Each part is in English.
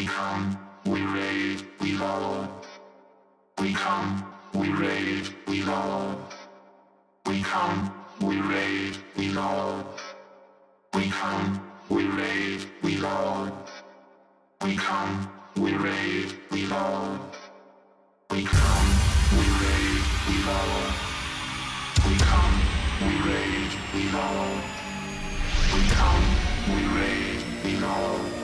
We come, we rave, we roll. We come, we rave, we roll. We come, we rave, we roll. We come, we rave, we roll. We come, we rave, we roll. We come, we rave, we roll. We come, we rave, we roll.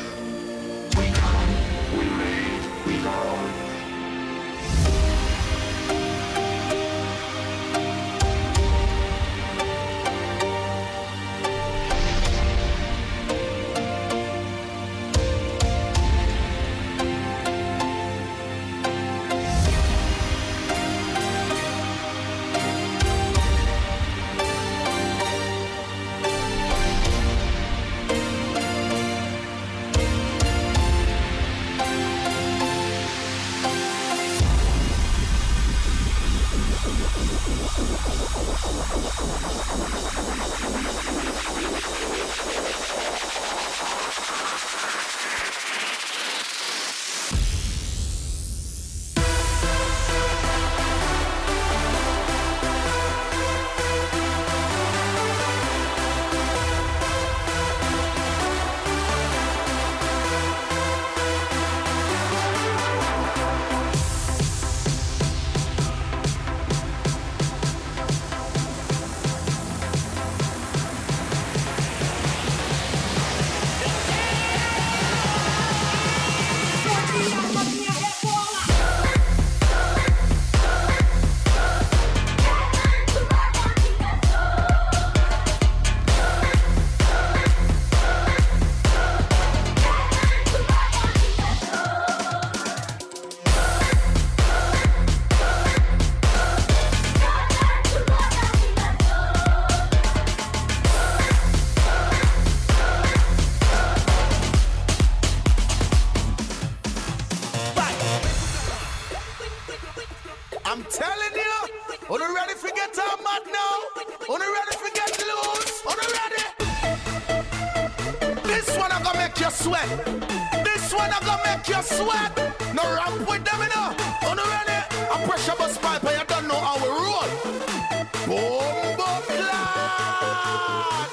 Lord.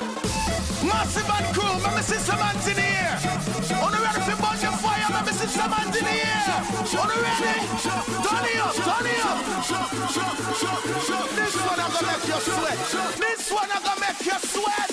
Massive and cool, my sister man's in here. On the ready for burn your fire, my sister man's in here. On the ready, turn it up, turn it up. This one I'm gonna make you sweat. This one I'm gonna make you sweat.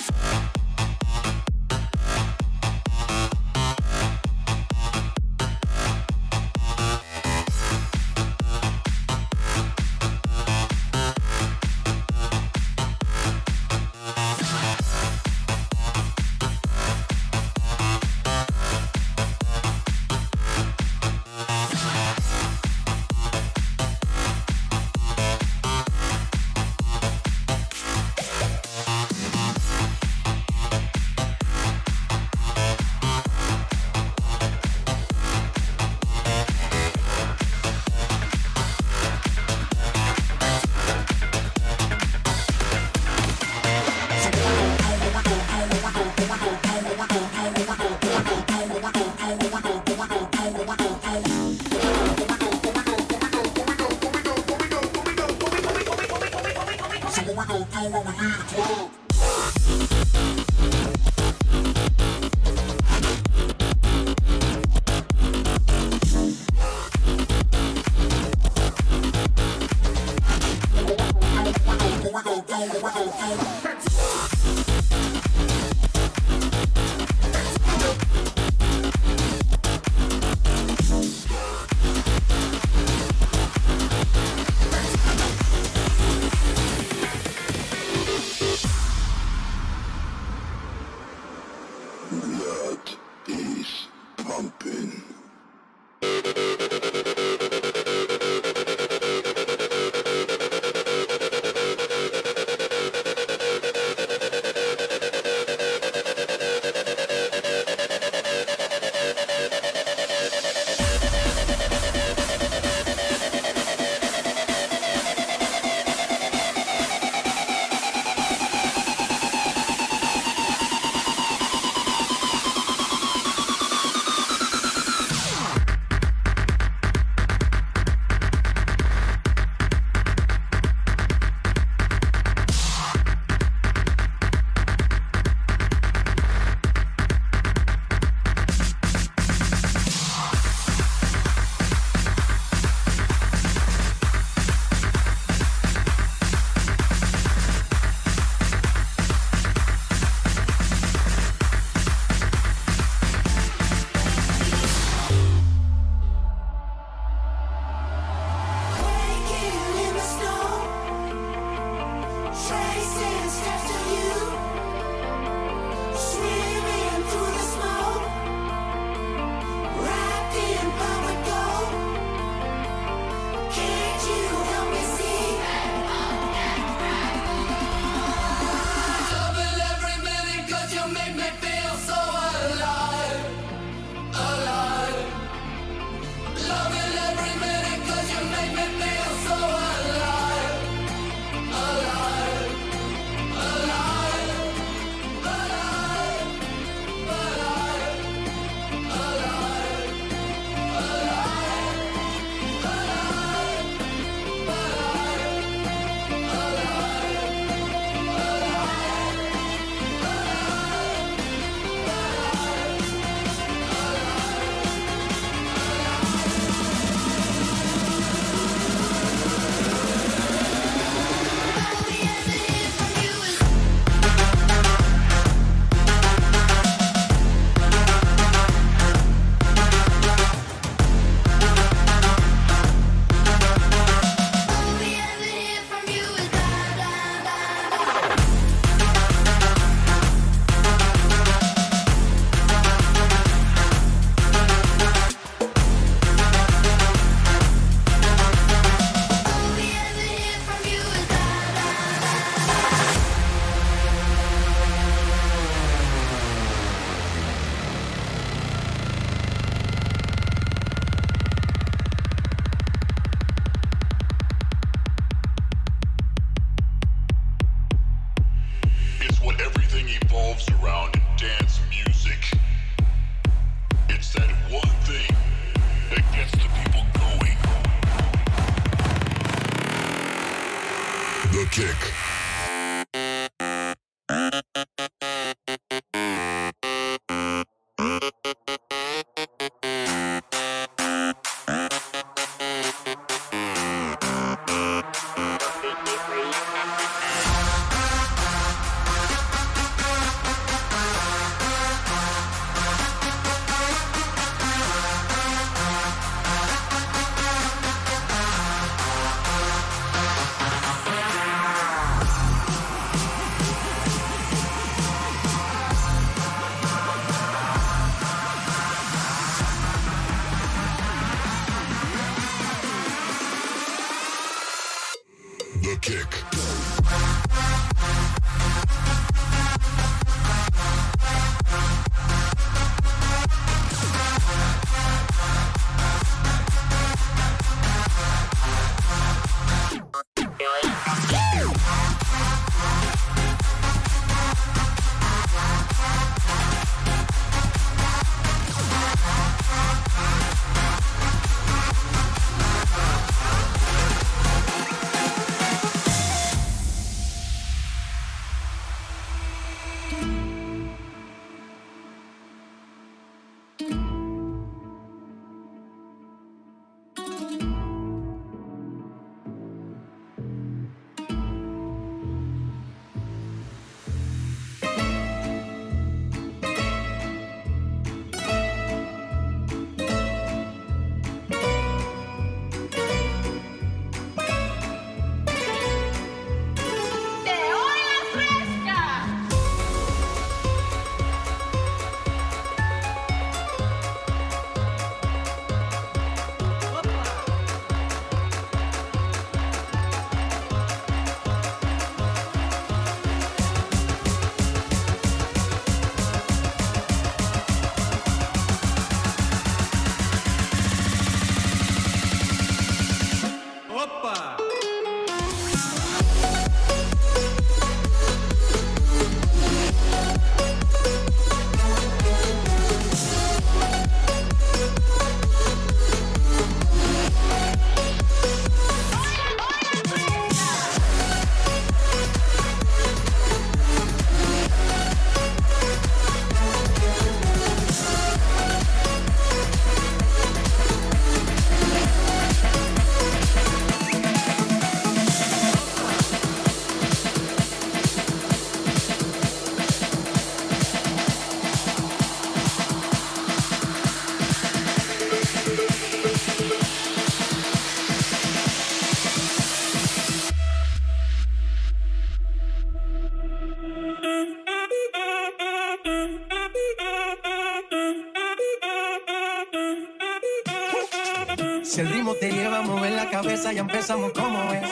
Ya empezamos como es.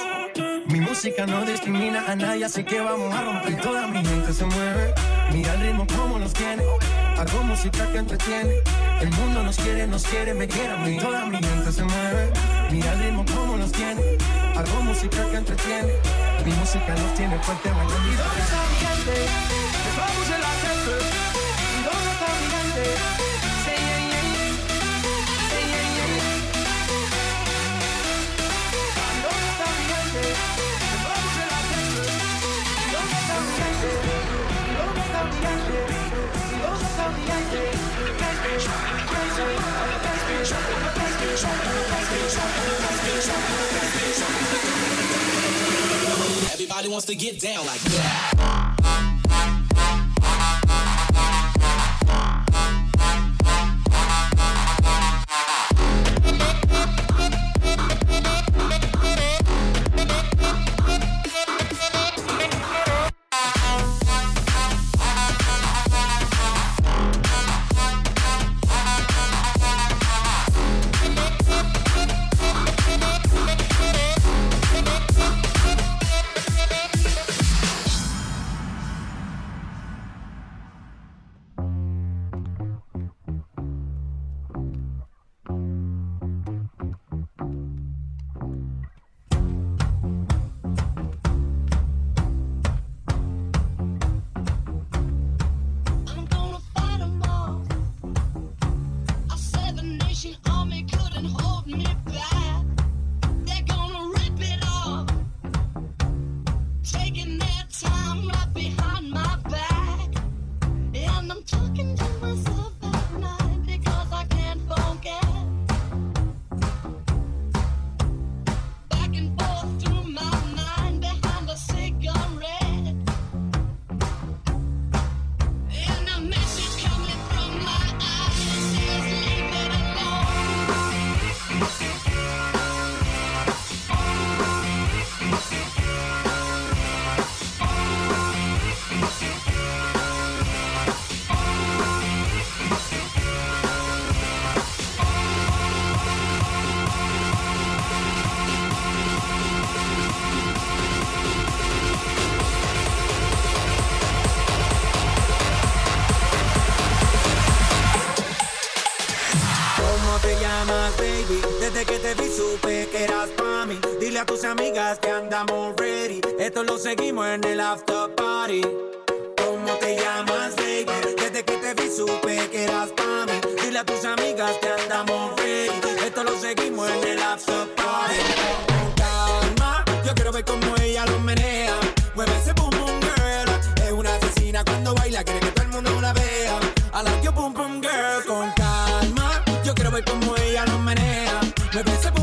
Mi música no discrimina a nadie, así que vamos a romper. Toda mi gente se mueve, mira el ritmo como nos tiene. Hago música que entretiene. El mundo nos quiere, nos quiere, me quiere a mí. Toda mi gente se mueve, mira el ritmo como nos tiene. Hago música que entretiene. Mi música nos tiene fuerte bailando. Everybody wants to get down like that. time, right behind. Desde que te vi supe que eras pa' mí. Dile a tus amigas que andamos ready. Esto lo seguimos en el after party. ¿Cómo te llamas, baby? Desde que te vi supe que eras pa' mí. Dile a tus amigas que andamos ready. Esto lo seguimos en el after party. calma, yo quiero ver cómo ella lo menea. Mueve ese boom boom girl. Es una asesina cuando baila, quiere que todo el mundo la vea. I like your boom boom girl con calma. Yo quiero ver cómo ella lo menea.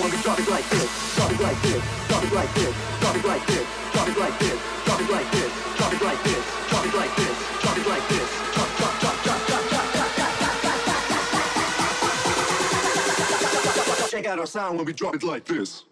When we drop it like this. Drop it like this. Drop it like this. Drop it like this. Drop it like this. Drop it like this. Drop it like this. Drop it like this. Drop it like this. Drop, drop, drop, drop, drop, drop, drop, drop, drop, drop, drop, Check out our sound when we drop it like this.